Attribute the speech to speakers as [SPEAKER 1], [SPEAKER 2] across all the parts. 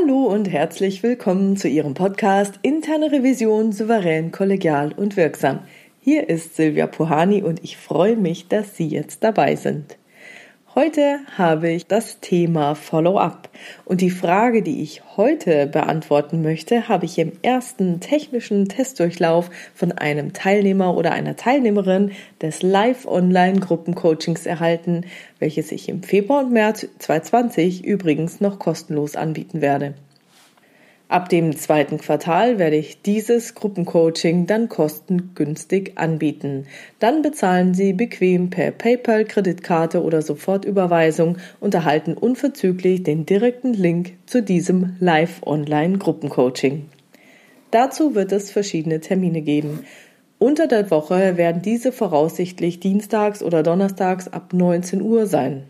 [SPEAKER 1] Hallo und herzlich willkommen zu Ihrem Podcast Interne Revision souverän, kollegial und wirksam. Hier ist Silvia Puhani und ich freue mich, dass Sie jetzt dabei sind. Heute habe ich das Thema Follow-up und die Frage, die ich heute beantworten möchte, habe ich im ersten technischen Testdurchlauf von einem Teilnehmer oder einer Teilnehmerin des Live-Online-Gruppencoachings erhalten, welches ich im Februar und März 2020 übrigens noch kostenlos anbieten werde. Ab dem zweiten Quartal werde ich dieses Gruppencoaching dann kostengünstig anbieten. Dann bezahlen Sie bequem per PayPal, Kreditkarte oder Sofortüberweisung und erhalten unverzüglich den direkten Link zu diesem Live-Online-Gruppencoaching. Dazu wird es verschiedene Termine geben. Unter der Woche werden diese voraussichtlich dienstags oder donnerstags ab 19 Uhr sein.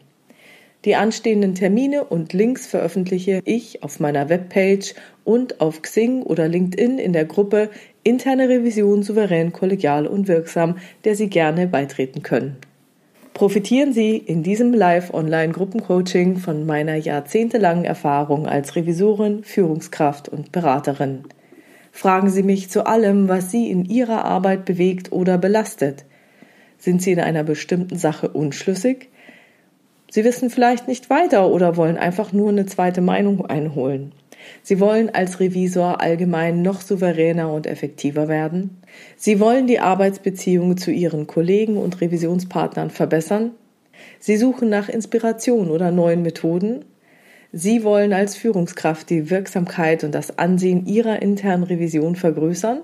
[SPEAKER 1] Die anstehenden Termine und Links veröffentliche ich auf meiner Webpage und auf Xing oder LinkedIn in der Gruppe Interne Revision souverän, kollegial und wirksam, der Sie gerne beitreten können. Profitieren Sie in diesem Live-Online-Gruppencoaching von meiner jahrzehntelangen Erfahrung als Revisorin, Führungskraft und Beraterin. Fragen Sie mich zu allem, was Sie in Ihrer Arbeit bewegt oder belastet. Sind Sie in einer bestimmten Sache unschlüssig? Sie wissen vielleicht nicht weiter oder wollen einfach nur eine zweite Meinung einholen. Sie wollen als Revisor allgemein noch souveräner und effektiver werden. Sie wollen die Arbeitsbeziehungen zu Ihren Kollegen und Revisionspartnern verbessern. Sie suchen nach Inspiration oder neuen Methoden. Sie wollen als Führungskraft die Wirksamkeit und das Ansehen Ihrer internen Revision vergrößern.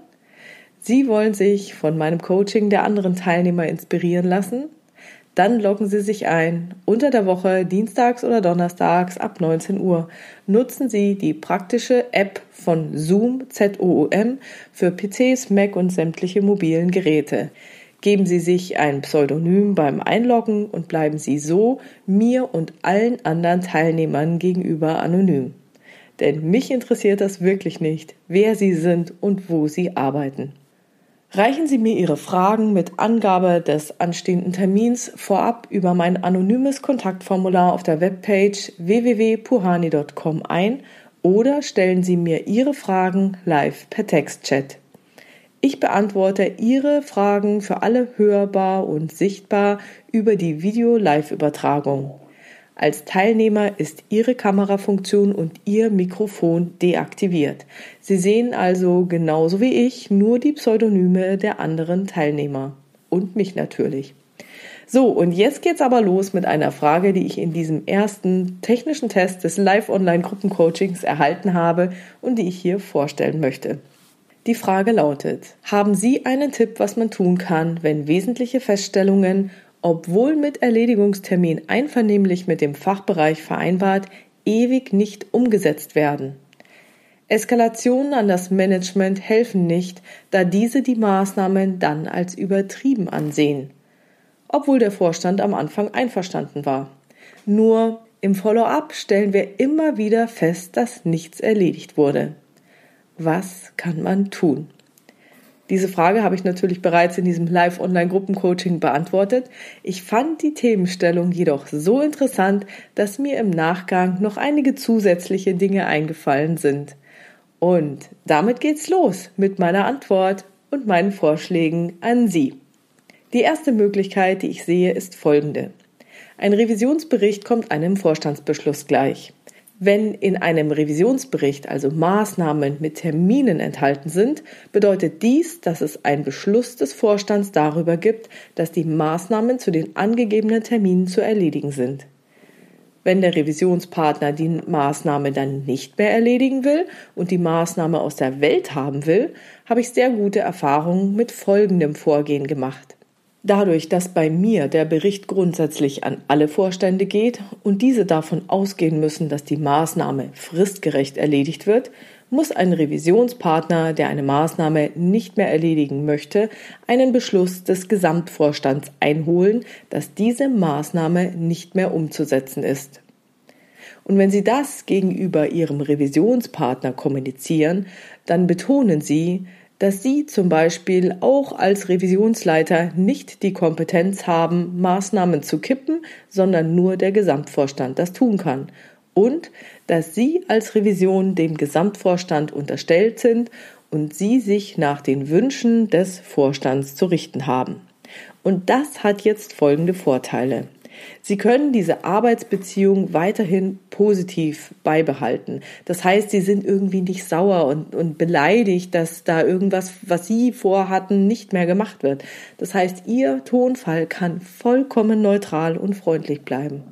[SPEAKER 1] Sie wollen sich von meinem Coaching der anderen Teilnehmer inspirieren lassen dann loggen Sie sich ein. Unter der Woche, dienstags oder donnerstags ab 19 Uhr. Nutzen Sie die praktische App von Zoom, Z-O-O-M, für PCs, Mac und sämtliche mobilen Geräte. Geben Sie sich ein Pseudonym beim Einloggen und bleiben Sie so mir und allen anderen Teilnehmern gegenüber anonym. Denn mich interessiert das wirklich nicht, wer Sie sind und wo Sie arbeiten. Reichen Sie mir Ihre Fragen mit Angabe des anstehenden Termins vorab über mein anonymes Kontaktformular auf der Webpage www.puhani.com ein oder stellen Sie mir Ihre Fragen live per Textchat. Ich beantworte Ihre Fragen für alle hörbar und sichtbar über die Video-Live-Übertragung. Als Teilnehmer ist Ihre Kamerafunktion und Ihr Mikrofon deaktiviert. Sie sehen also genauso wie ich nur die Pseudonyme der anderen Teilnehmer. Und mich natürlich. So, und jetzt geht's aber los mit einer Frage, die ich in diesem ersten technischen Test des Live-Online-Gruppencoachings erhalten habe und die ich hier vorstellen möchte. Die Frage lautet, haben Sie einen Tipp, was man tun kann, wenn wesentliche Feststellungen obwohl mit Erledigungstermin einvernehmlich mit dem Fachbereich vereinbart, ewig nicht umgesetzt werden. Eskalationen an das Management helfen nicht, da diese die Maßnahmen dann als übertrieben ansehen, obwohl der Vorstand am Anfang einverstanden war. Nur im Follow-up stellen wir immer wieder fest, dass nichts erledigt wurde. Was kann man tun? Diese Frage habe ich natürlich bereits in diesem Live-Online-Gruppencoaching beantwortet. Ich fand die Themenstellung jedoch so interessant, dass mir im Nachgang noch einige zusätzliche Dinge eingefallen sind. Und damit geht's los mit meiner Antwort und meinen Vorschlägen an Sie. Die erste Möglichkeit, die ich sehe, ist folgende. Ein Revisionsbericht kommt einem Vorstandsbeschluss gleich. Wenn in einem Revisionsbericht also Maßnahmen mit Terminen enthalten sind, bedeutet dies, dass es einen Beschluss des Vorstands darüber gibt, dass die Maßnahmen zu den angegebenen Terminen zu erledigen sind. Wenn der Revisionspartner die Maßnahme dann nicht mehr erledigen will und die Maßnahme aus der Welt haben will, habe ich sehr gute Erfahrungen mit folgendem Vorgehen gemacht. Dadurch, dass bei mir der Bericht grundsätzlich an alle Vorstände geht und diese davon ausgehen müssen, dass die Maßnahme fristgerecht erledigt wird, muss ein Revisionspartner, der eine Maßnahme nicht mehr erledigen möchte, einen Beschluss des Gesamtvorstands einholen, dass diese Maßnahme nicht mehr umzusetzen ist. Und wenn Sie das gegenüber Ihrem Revisionspartner kommunizieren, dann betonen Sie, dass Sie zum Beispiel auch als Revisionsleiter nicht die Kompetenz haben, Maßnahmen zu kippen, sondern nur der Gesamtvorstand das tun kann. und dass Sie als Revision dem Gesamtvorstand unterstellt sind und Sie sich nach den Wünschen des Vorstands zu richten haben. Und das hat jetzt folgende Vorteile. Sie können diese Arbeitsbeziehung weiterhin positiv beibehalten. Das heißt, Sie sind irgendwie nicht sauer und, und beleidigt, dass da irgendwas, was Sie vorhatten, nicht mehr gemacht wird. Das heißt, Ihr Tonfall kann vollkommen neutral und freundlich bleiben.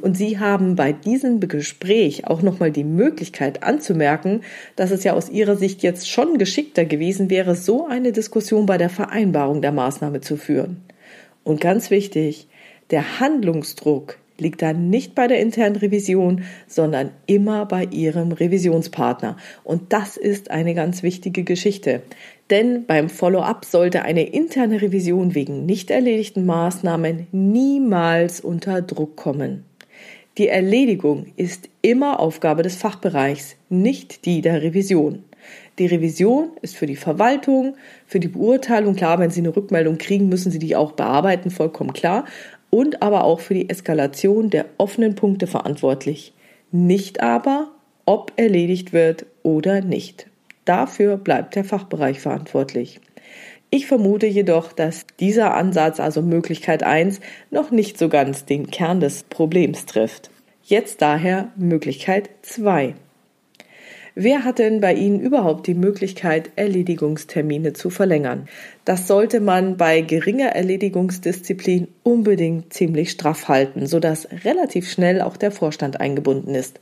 [SPEAKER 1] Und Sie haben bei diesem Gespräch auch nochmal die Möglichkeit anzumerken, dass es ja aus Ihrer Sicht jetzt schon geschickter gewesen wäre, so eine Diskussion bei der Vereinbarung der Maßnahme zu führen. Und ganz wichtig, der Handlungsdruck liegt dann nicht bei der internen Revision, sondern immer bei Ihrem Revisionspartner. Und das ist eine ganz wichtige Geschichte. Denn beim Follow-up sollte eine interne Revision wegen nicht erledigten Maßnahmen niemals unter Druck kommen. Die Erledigung ist immer Aufgabe des Fachbereichs, nicht die der Revision. Die Revision ist für die Verwaltung, für die Beurteilung, klar, wenn Sie eine Rückmeldung kriegen, müssen Sie die auch bearbeiten, vollkommen klar, und aber auch für die Eskalation der offenen Punkte verantwortlich. Nicht aber, ob erledigt wird oder nicht. Dafür bleibt der Fachbereich verantwortlich. Ich vermute jedoch, dass dieser Ansatz, also Möglichkeit 1, noch nicht so ganz den Kern des Problems trifft. Jetzt daher Möglichkeit 2. Wer hat denn bei Ihnen überhaupt die Möglichkeit, Erledigungstermine zu verlängern? Das sollte man bei geringer Erledigungsdisziplin unbedingt ziemlich straff halten, sodass relativ schnell auch der Vorstand eingebunden ist.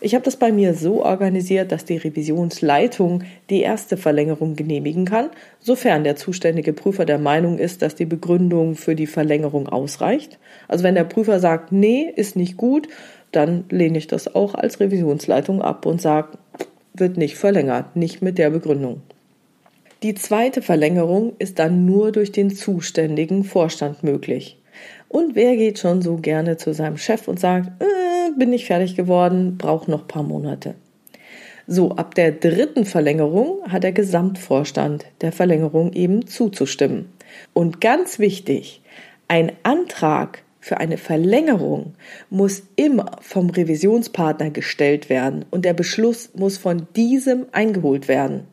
[SPEAKER 1] Ich habe das bei mir so organisiert, dass die Revisionsleitung die erste Verlängerung genehmigen kann, sofern der zuständige Prüfer der Meinung ist, dass die Begründung für die Verlängerung ausreicht. Also wenn der Prüfer sagt, nee, ist nicht gut, dann lehne ich das auch als Revisionsleitung ab und sage, wird nicht verlängert, nicht mit der Begründung. Die zweite Verlängerung ist dann nur durch den zuständigen Vorstand möglich. Und wer geht schon so gerne zu seinem Chef und sagt, äh, bin ich fertig geworden, brauche noch paar Monate. So, ab der dritten Verlängerung hat der Gesamtvorstand der Verlängerung eben zuzustimmen. Und ganz wichtig, ein Antrag für eine Verlängerung muss immer vom Revisionspartner gestellt werden und der Beschluss muss von diesem eingeholt werden.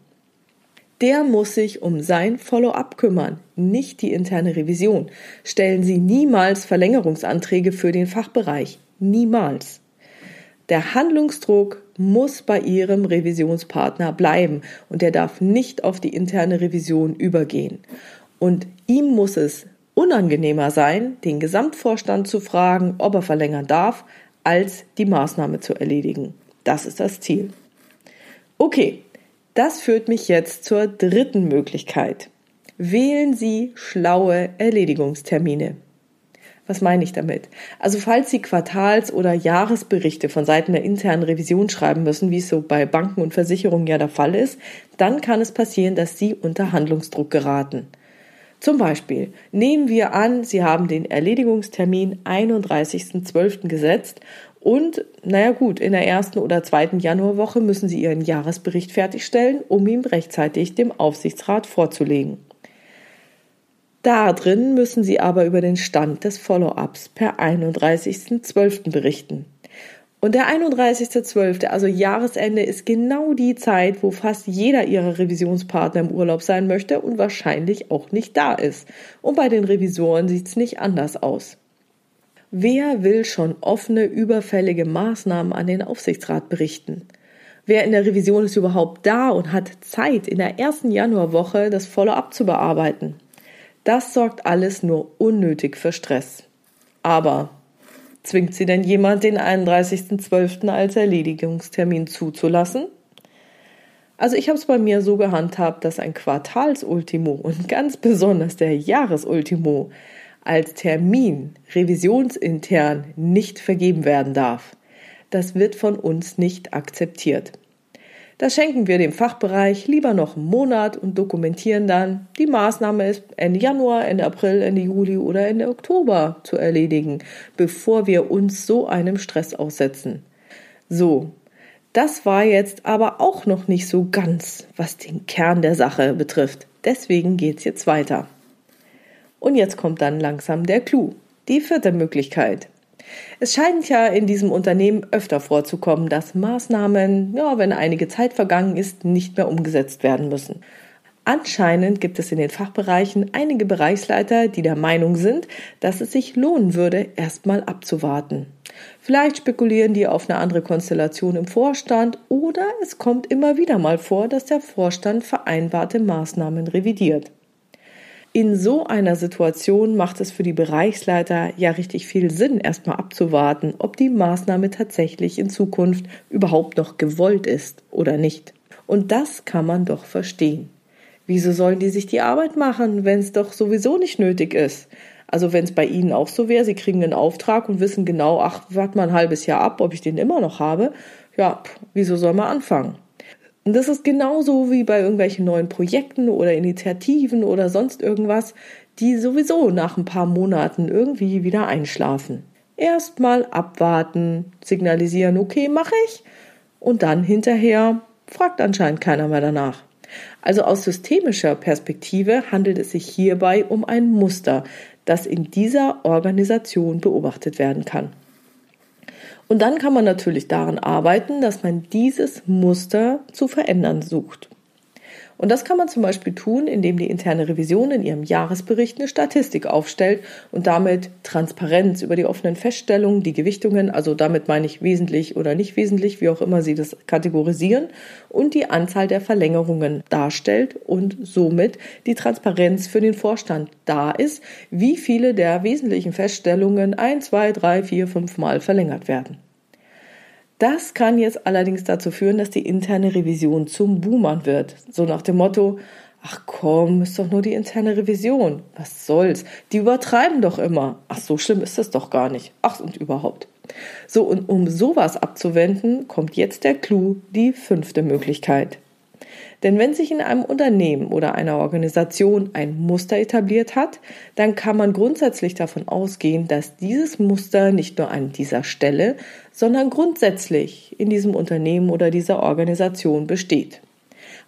[SPEAKER 1] Der muss sich um sein Follow-up kümmern, nicht die interne Revision. Stellen Sie niemals Verlängerungsanträge für den Fachbereich. Niemals. Der Handlungsdruck muss bei Ihrem Revisionspartner bleiben und er darf nicht auf die interne Revision übergehen. Und ihm muss es unangenehmer sein, den Gesamtvorstand zu fragen, ob er verlängern darf, als die Maßnahme zu erledigen. Das ist das Ziel. Okay, das führt mich jetzt zur dritten Möglichkeit. Wählen Sie schlaue Erledigungstermine. Was meine ich damit? Also falls Sie Quartals- oder Jahresberichte von Seiten der internen Revision schreiben müssen, wie es so bei Banken und Versicherungen ja der Fall ist, dann kann es passieren, dass Sie unter Handlungsdruck geraten. Zum Beispiel nehmen wir an, Sie haben den Erledigungstermin 31.12. gesetzt und, naja gut, in der ersten oder zweiten Januarwoche müssen Sie Ihren Jahresbericht fertigstellen, um ihn rechtzeitig dem Aufsichtsrat vorzulegen. Da drin müssen Sie aber über den Stand des Follow-ups per 31.12. berichten. Und der 31.12., also Jahresende, ist genau die Zeit, wo fast jeder Ihrer Revisionspartner im Urlaub sein möchte und wahrscheinlich auch nicht da ist. Und bei den Revisoren sieht es nicht anders aus. Wer will schon offene, überfällige Maßnahmen an den Aufsichtsrat berichten? Wer in der Revision ist überhaupt da und hat Zeit, in der ersten Januarwoche das Follow-up zu bearbeiten? Das sorgt alles nur unnötig für Stress. Aber zwingt sie denn jemand, den 31.12. als Erledigungstermin zuzulassen? Also ich habe es bei mir so gehandhabt, dass ein Quartalsultimo und ganz besonders der Jahresultimo als Termin revisionsintern nicht vergeben werden darf. Das wird von uns nicht akzeptiert. Das schenken wir dem Fachbereich lieber noch einen Monat und dokumentieren dann, die Maßnahme ist Ende Januar, Ende April, Ende Juli oder Ende Oktober zu erledigen, bevor wir uns so einem Stress aussetzen. So, das war jetzt aber auch noch nicht so ganz, was den Kern der Sache betrifft. Deswegen geht's jetzt weiter. Und jetzt kommt dann langsam der Clou. Die vierte Möglichkeit. Es scheint ja in diesem Unternehmen öfter vorzukommen, dass Maßnahmen, ja, wenn einige Zeit vergangen ist, nicht mehr umgesetzt werden müssen. Anscheinend gibt es in den Fachbereichen einige Bereichsleiter, die der Meinung sind, dass es sich lohnen würde, erstmal abzuwarten. Vielleicht spekulieren die auf eine andere Konstellation im Vorstand oder es kommt immer wieder mal vor, dass der Vorstand vereinbarte Maßnahmen revidiert. In so einer Situation macht es für die Bereichsleiter ja richtig viel Sinn, erstmal abzuwarten, ob die Maßnahme tatsächlich in Zukunft überhaupt noch gewollt ist oder nicht. Und das kann man doch verstehen. Wieso sollen die sich die Arbeit machen, wenn es doch sowieso nicht nötig ist? Also wenn es bei Ihnen auch so wäre, Sie kriegen einen Auftrag und wissen genau, ach, warte mal ein halbes Jahr ab, ob ich den immer noch habe. Ja, wieso soll man anfangen? Und das ist genauso wie bei irgendwelchen neuen Projekten oder Initiativen oder sonst irgendwas, die sowieso nach ein paar Monaten irgendwie wieder einschlafen. Erstmal abwarten, signalisieren, okay, mache ich, und dann hinterher fragt anscheinend keiner mehr danach. Also aus systemischer Perspektive handelt es sich hierbei um ein Muster, das in dieser Organisation beobachtet werden kann. Und dann kann man natürlich daran arbeiten, dass man dieses Muster zu verändern sucht. Und das kann man zum Beispiel tun, indem die interne Revision in ihrem Jahresbericht eine Statistik aufstellt und damit Transparenz über die offenen Feststellungen, die Gewichtungen, also damit meine ich wesentlich oder nicht wesentlich, wie auch immer Sie das kategorisieren, und die Anzahl der Verlängerungen darstellt und somit die Transparenz für den Vorstand da ist, wie viele der wesentlichen Feststellungen ein, zwei, drei, vier, fünf Mal verlängert werden. Das kann jetzt allerdings dazu führen, dass die interne Revision zum Boomern wird. So nach dem Motto, ach komm, ist doch nur die interne Revision. Was soll's? Die übertreiben doch immer. Ach, so schlimm ist das doch gar nicht. Ach, und überhaupt. So, und um sowas abzuwenden, kommt jetzt der Clou, die fünfte Möglichkeit. Denn wenn sich in einem Unternehmen oder einer Organisation ein Muster etabliert hat, dann kann man grundsätzlich davon ausgehen, dass dieses Muster nicht nur an dieser Stelle, sondern grundsätzlich in diesem Unternehmen oder dieser Organisation besteht.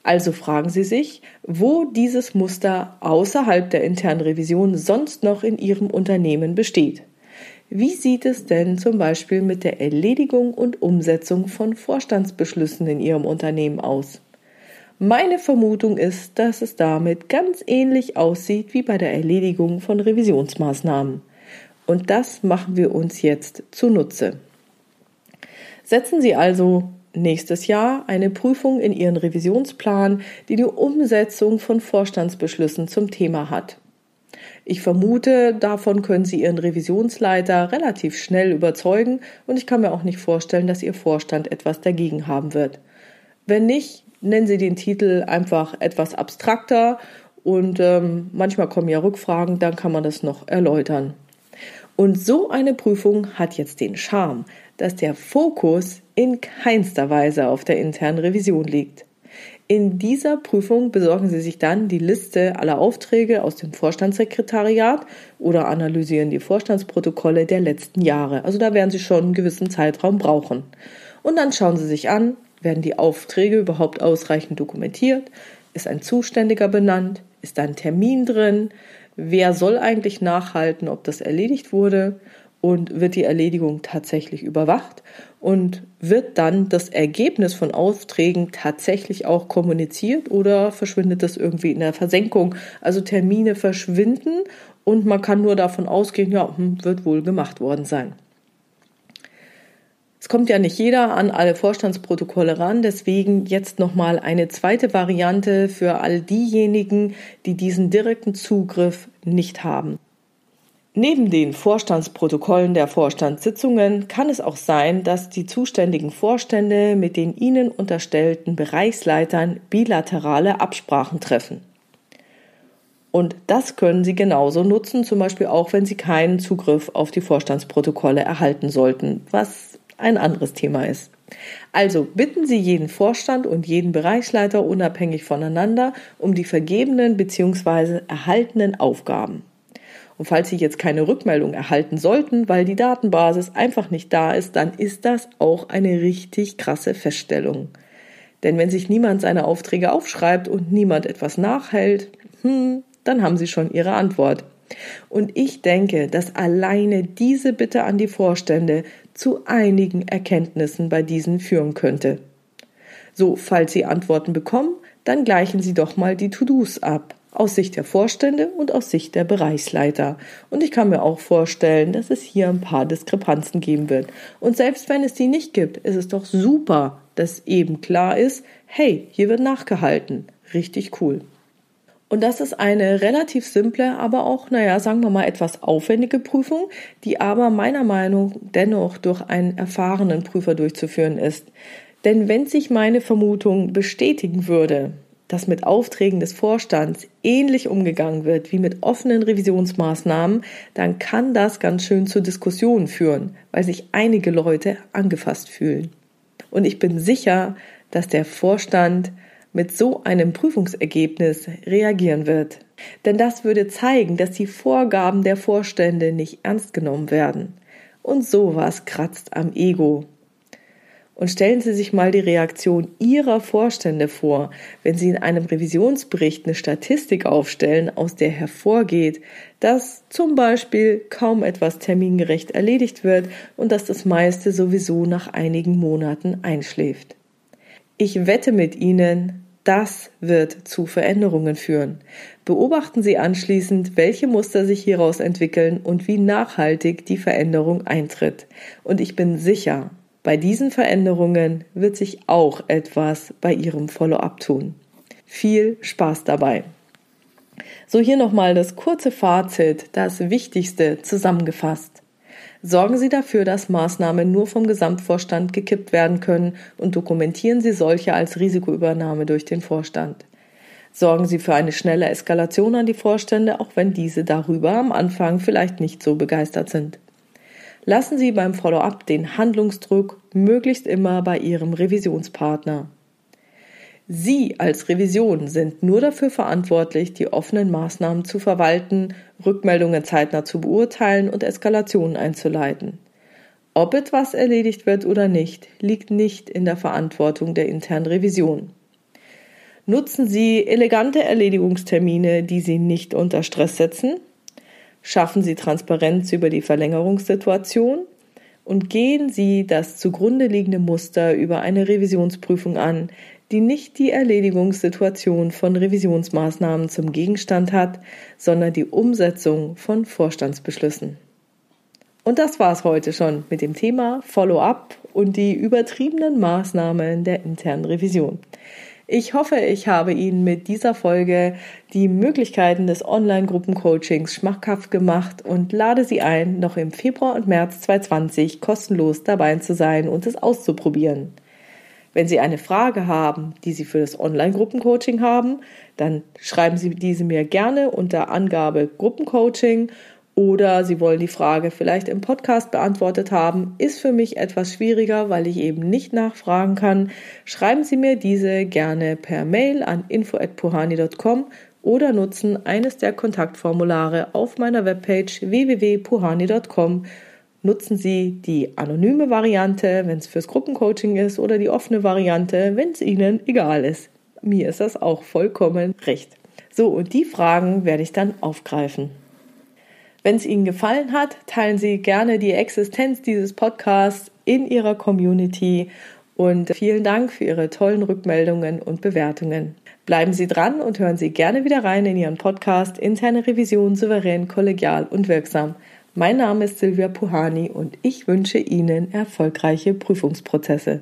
[SPEAKER 1] Also fragen Sie sich, wo dieses Muster außerhalb der internen Revision sonst noch in Ihrem Unternehmen besteht. Wie sieht es denn zum Beispiel mit der Erledigung und Umsetzung von Vorstandsbeschlüssen in Ihrem Unternehmen aus? Meine Vermutung ist, dass es damit ganz ähnlich aussieht wie bei der Erledigung von Revisionsmaßnahmen. Und das machen wir uns jetzt zunutze. Setzen Sie also nächstes Jahr eine Prüfung in Ihren Revisionsplan, die die Umsetzung von Vorstandsbeschlüssen zum Thema hat. Ich vermute, davon können Sie Ihren Revisionsleiter relativ schnell überzeugen und ich kann mir auch nicht vorstellen, dass Ihr Vorstand etwas dagegen haben wird. Wenn nicht, nennen Sie den Titel einfach etwas abstrakter und ähm, manchmal kommen ja Rückfragen, dann kann man das noch erläutern. Und so eine Prüfung hat jetzt den Charme, dass der Fokus in keinster Weise auf der internen Revision liegt. In dieser Prüfung besorgen Sie sich dann die Liste aller Aufträge aus dem Vorstandssekretariat oder analysieren die Vorstandsprotokolle der letzten Jahre. Also da werden Sie schon einen gewissen Zeitraum brauchen. Und dann schauen Sie sich an, werden die Aufträge überhaupt ausreichend dokumentiert? Ist ein Zuständiger benannt? Ist da ein Termin drin? Wer soll eigentlich nachhalten, ob das erledigt wurde? Und wird die Erledigung tatsächlich überwacht? Und wird dann das Ergebnis von Aufträgen tatsächlich auch kommuniziert oder verschwindet das irgendwie in der Versenkung? Also Termine verschwinden und man kann nur davon ausgehen, ja, hm, wird wohl gemacht worden sein. Es kommt ja nicht jeder an alle Vorstandsprotokolle ran, deswegen jetzt nochmal eine zweite Variante für all diejenigen, die diesen direkten Zugriff nicht haben. Neben den Vorstandsprotokollen der Vorstandssitzungen kann es auch sein, dass die zuständigen Vorstände mit den ihnen unterstellten Bereichsleitern bilaterale Absprachen treffen. Und das können Sie genauso nutzen, zum Beispiel auch, wenn Sie keinen Zugriff auf die Vorstandsprotokolle erhalten sollten, was ein anderes Thema ist. Also bitten Sie jeden Vorstand und jeden Bereichsleiter unabhängig voneinander um die vergebenen bzw. erhaltenen Aufgaben. Und falls Sie jetzt keine Rückmeldung erhalten sollten, weil die Datenbasis einfach nicht da ist, dann ist das auch eine richtig krasse Feststellung. Denn wenn sich niemand seine Aufträge aufschreibt und niemand etwas nachhält, hm, dann haben Sie schon Ihre Antwort. Und ich denke, dass alleine diese Bitte an die Vorstände zu einigen Erkenntnissen bei diesen führen könnte. So, falls Sie Antworten bekommen, dann gleichen Sie doch mal die To-Dos ab. Aus Sicht der Vorstände und aus Sicht der Bereichsleiter. Und ich kann mir auch vorstellen, dass es hier ein paar Diskrepanzen geben wird. Und selbst wenn es die nicht gibt, ist es doch super, dass eben klar ist, hey, hier wird nachgehalten. Richtig cool. Und das ist eine relativ simple, aber auch, naja, sagen wir mal, etwas aufwendige Prüfung, die aber meiner Meinung dennoch durch einen erfahrenen Prüfer durchzuführen ist. Denn wenn sich meine Vermutung bestätigen würde, dass mit Aufträgen des Vorstands ähnlich umgegangen wird wie mit offenen Revisionsmaßnahmen, dann kann das ganz schön zu Diskussionen führen, weil sich einige Leute angefasst fühlen. Und ich bin sicher, dass der Vorstand mit so einem Prüfungsergebnis reagieren wird. Denn das würde zeigen, dass die Vorgaben der Vorstände nicht ernst genommen werden. Und sowas kratzt am Ego. Und stellen Sie sich mal die Reaktion Ihrer Vorstände vor, wenn Sie in einem Revisionsbericht eine Statistik aufstellen, aus der hervorgeht, dass zum Beispiel kaum etwas termingerecht erledigt wird und dass das meiste sowieso nach einigen Monaten einschläft. Ich wette mit Ihnen, das wird zu Veränderungen führen. Beobachten Sie anschließend, welche Muster sich hieraus entwickeln und wie nachhaltig die Veränderung eintritt. Und ich bin sicher, bei diesen Veränderungen wird sich auch etwas bei Ihrem Follow-up tun. Viel Spaß dabei. So hier nochmal das kurze Fazit, das Wichtigste zusammengefasst. Sorgen Sie dafür, dass Maßnahmen nur vom Gesamtvorstand gekippt werden können und dokumentieren Sie solche als Risikoübernahme durch den Vorstand. Sorgen Sie für eine schnelle Eskalation an die Vorstände, auch wenn diese darüber am Anfang vielleicht nicht so begeistert sind. Lassen Sie beim Follow-up den Handlungsdruck möglichst immer bei Ihrem Revisionspartner. Sie als Revision sind nur dafür verantwortlich, die offenen Maßnahmen zu verwalten, Rückmeldungen zeitnah zu beurteilen und Eskalationen einzuleiten. Ob etwas erledigt wird oder nicht, liegt nicht in der Verantwortung der internen Revision. Nutzen Sie elegante Erledigungstermine, die Sie nicht unter Stress setzen Schaffen Sie Transparenz über die Verlängerungssituation und gehen Sie das zugrunde liegende Muster über eine Revisionsprüfung an, die nicht die Erledigungssituation von Revisionsmaßnahmen zum Gegenstand hat, sondern die Umsetzung von Vorstandsbeschlüssen. Und das war's heute schon mit dem Thema Follow-up und die übertriebenen Maßnahmen der internen Revision. Ich hoffe, ich habe Ihnen mit dieser Folge die Möglichkeiten des Online-Gruppencoachings schmackhaft gemacht und lade Sie ein, noch im Februar und März 2020 kostenlos dabei zu sein und es auszuprobieren. Wenn Sie eine Frage haben, die Sie für das Online-Gruppencoaching haben, dann schreiben Sie diese mir gerne unter Angabe Gruppencoaching oder Sie wollen die Frage vielleicht im Podcast beantwortet haben, ist für mich etwas schwieriger, weil ich eben nicht nachfragen kann. Schreiben Sie mir diese gerne per Mail an info@puhani.com oder nutzen eines der Kontaktformulare auf meiner Webpage www.puhani.com. Nutzen Sie die anonyme Variante, wenn es fürs Gruppencoaching ist, oder die offene Variante, wenn es Ihnen egal ist. Mir ist das auch vollkommen recht. So, und die Fragen werde ich dann aufgreifen. Wenn es Ihnen gefallen hat, teilen Sie gerne die Existenz dieses Podcasts in Ihrer Community und vielen Dank für Ihre tollen Rückmeldungen und Bewertungen. Bleiben Sie dran und hören Sie gerne wieder rein in Ihren Podcast Interne Revision souverän, kollegial und wirksam. Mein Name ist Silvia Puhani und ich wünsche Ihnen erfolgreiche Prüfungsprozesse.